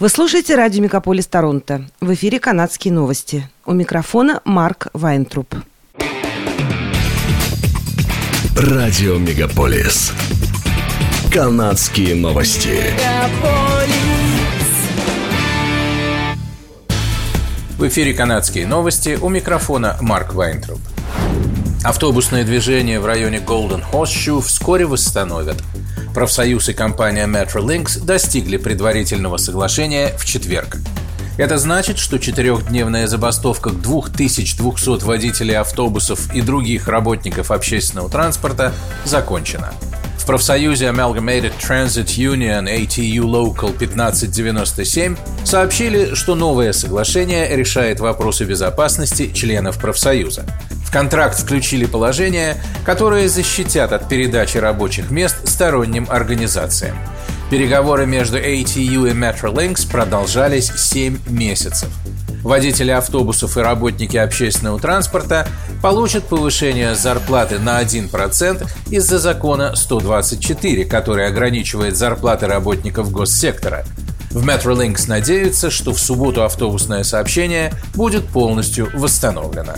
Вы слушаете радио «Мегаполис Торонто». В эфире канадские новости. У микрофона Марк Вайнтруп. Радио «Мегаполис». Канадские новости. В эфире «Канадские новости». У микрофона Марк Вайнтруп. Автобусное движение в районе Golden Horseshoe вскоре восстановят. Профсоюз и компания Metrolinx достигли предварительного соглашения в четверг. Это значит, что четырехдневная забастовка 2200 водителей автобусов и других работников общественного транспорта закончена. В профсоюзе Amalgamated Transit Union ATU Local 1597 сообщили, что новое соглашение решает вопросы безопасности членов профсоюза. Контракт включили положения, которые защитят от передачи рабочих мест сторонним организациям. Переговоры между ATU и Metrolinx продолжались 7 месяцев. Водители автобусов и работники общественного транспорта получат повышение зарплаты на 1% из-за закона 124, который ограничивает зарплаты работников госсектора. В Metrolinx надеются, что в субботу автобусное сообщение будет полностью восстановлено.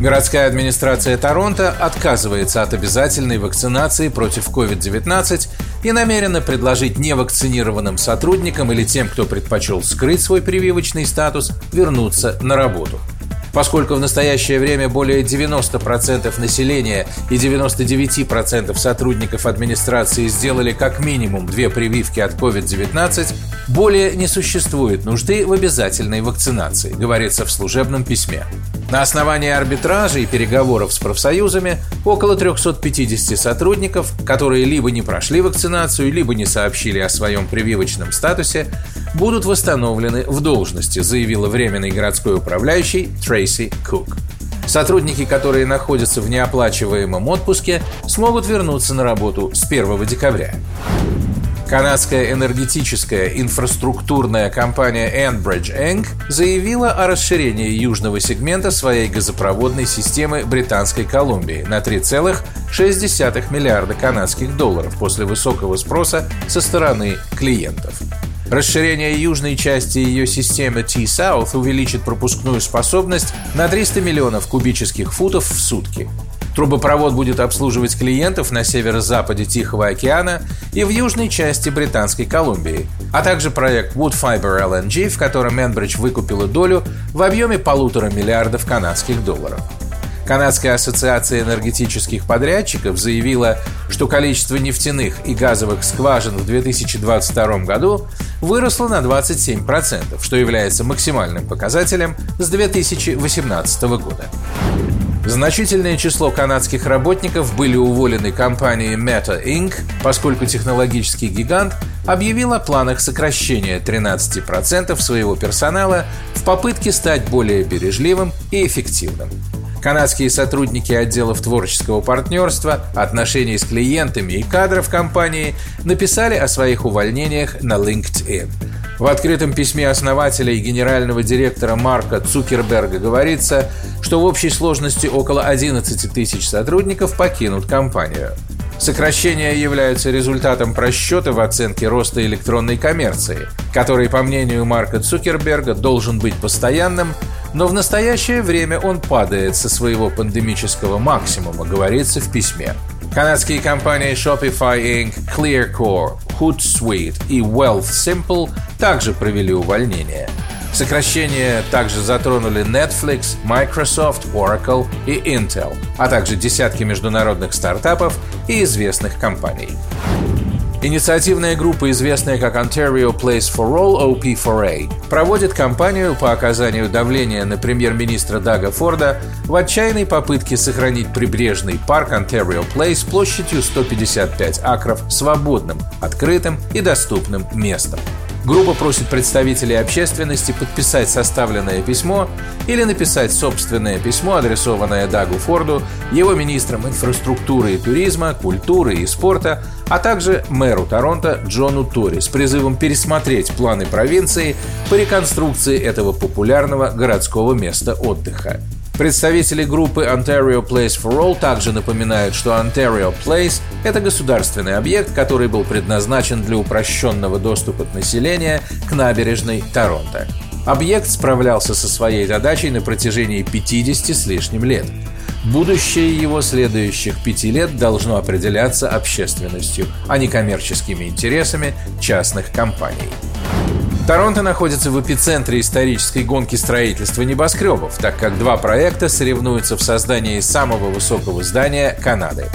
Городская администрация Торонто отказывается от обязательной вакцинации против COVID-19 и намерена предложить невакцинированным сотрудникам или тем, кто предпочел скрыть свой прививочный статус, вернуться на работу – поскольку в настоящее время более 90% населения и 99% сотрудников администрации сделали как минимум две прививки от COVID-19, более не существует нужды в обязательной вакцинации, говорится в служебном письме. На основании арбитража и переговоров с профсоюзами около 350 сотрудников, которые либо не прошли вакцинацию, либо не сообщили о своем прививочном статусе, будут восстановлены в должности, заявила временный городской управляющий Трейси Кук. Сотрудники, которые находятся в неоплачиваемом отпуске, смогут вернуться на работу с 1 декабря. Канадская энергетическая инфраструктурная компания Enbridge Inc. заявила о расширении южного сегмента своей газопроводной системы Британской Колумбии на 3,6 миллиарда канадских долларов после высокого спроса со стороны клиентов. Расширение южной части ее системы T-South увеличит пропускную способность на 300 миллионов кубических футов в сутки. Трубопровод будет обслуживать клиентов на северо-западе Тихого океана и в южной части Британской Колумбии, а также проект Woodfiber LNG, в котором Enbridge выкупила долю в объеме полутора миллиардов канадских долларов. Канадская ассоциация энергетических подрядчиков заявила, что количество нефтяных и газовых скважин в 2022 году выросло на 27%, что является максимальным показателем с 2018 года. Значительное число канадских работников были уволены компанией Meta Inc., поскольку технологический гигант объявил о планах сокращения 13% своего персонала в попытке стать более бережливым и эффективным. Канадские сотрудники отделов творческого партнерства, отношений с клиентами и кадров компании написали о своих увольнениях на LinkedIn. В открытом письме основателя и генерального директора Марка Цукерберга говорится, что в общей сложности около 11 тысяч сотрудников покинут компанию. Сокращения являются результатом просчета в оценке роста электронной коммерции, который, по мнению Марка Цукерберга, должен быть постоянным, но в настоящее время он падает со своего пандемического максимума, говорится в письме. Канадские компании Shopify Inc., ClearCore, Hootsuite и Wealth Simple также провели увольнения. Сокращения также затронули Netflix, Microsoft, Oracle и Intel, а также десятки международных стартапов и известных компаний. Инициативная группа, известная как Ontario Place for All OP4A, проводит кампанию по оказанию давления на премьер-министра Дага Форда в отчаянной попытке сохранить прибрежный парк Ontario Place площадью 155 акров свободным, открытым и доступным местом. Группа просит представителей общественности подписать составленное письмо или написать собственное письмо, адресованное Дагу Форду, его министрам инфраструктуры и туризма, культуры и спорта, а также мэру Торонто Джону Тори с призывом пересмотреть планы провинции по реконструкции этого популярного городского места отдыха. Представители группы Ontario Place for All также напоминают, что Ontario Place – это государственный объект, который был предназначен для упрощенного доступа населения к набережной Торонто. Объект справлялся со своей задачей на протяжении 50 с лишним лет. Будущее его следующих пяти лет должно определяться общественностью, а не коммерческими интересами частных компаний. Торонто находится в эпицентре исторической гонки строительства небоскребов, так как два проекта соревнуются в создании самого высокого здания Канады.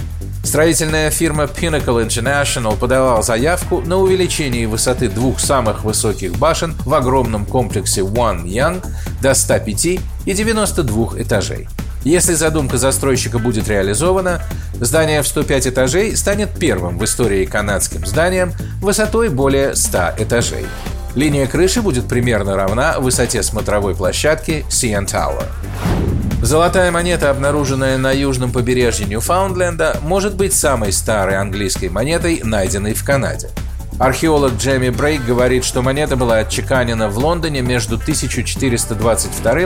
Строительная фирма Pinnacle International подавала заявку на увеличение высоты двух самых высоких башен в огромном комплексе One Young до 105 и 92 этажей. Если задумка застройщика будет реализована, здание в 105 этажей станет первым в истории канадским зданием высотой более 100 этажей. Линия крыши будет примерно равна высоте смотровой площадки CN Tower. Золотая монета, обнаруженная на южном побережье Ньюфаундленда, может быть самой старой английской монетой, найденной в Канаде. Археолог Джейми Брейк говорит, что монета была отчеканена в Лондоне между 1422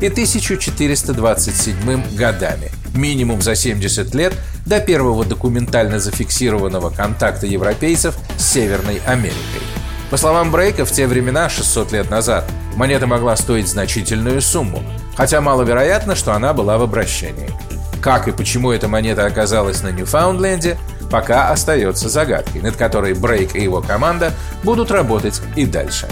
и 1427 годами, минимум за 70 лет до первого документально зафиксированного контакта европейцев с Северной Америкой. По словам Брейка, в те времена, 600 лет назад, монета могла стоить значительную сумму, хотя маловероятно, что она была в обращении. Как и почему эта монета оказалась на Ньюфаундленде, пока остается загадкой, над которой Брейк и его команда будут работать и дальше.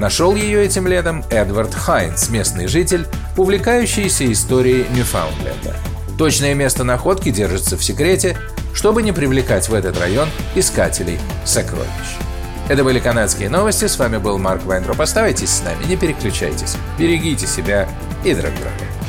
Нашел ее этим летом Эдвард Хайнс, местный житель, увлекающийся историей Ньюфаундленда. Точное место находки держится в секрете, чтобы не привлекать в этот район искателей сокровищ. Это были канадские новости. С вами был Марк Вайнтроп. Оставайтесь с нами, не переключайтесь. Берегите себя и друг друга.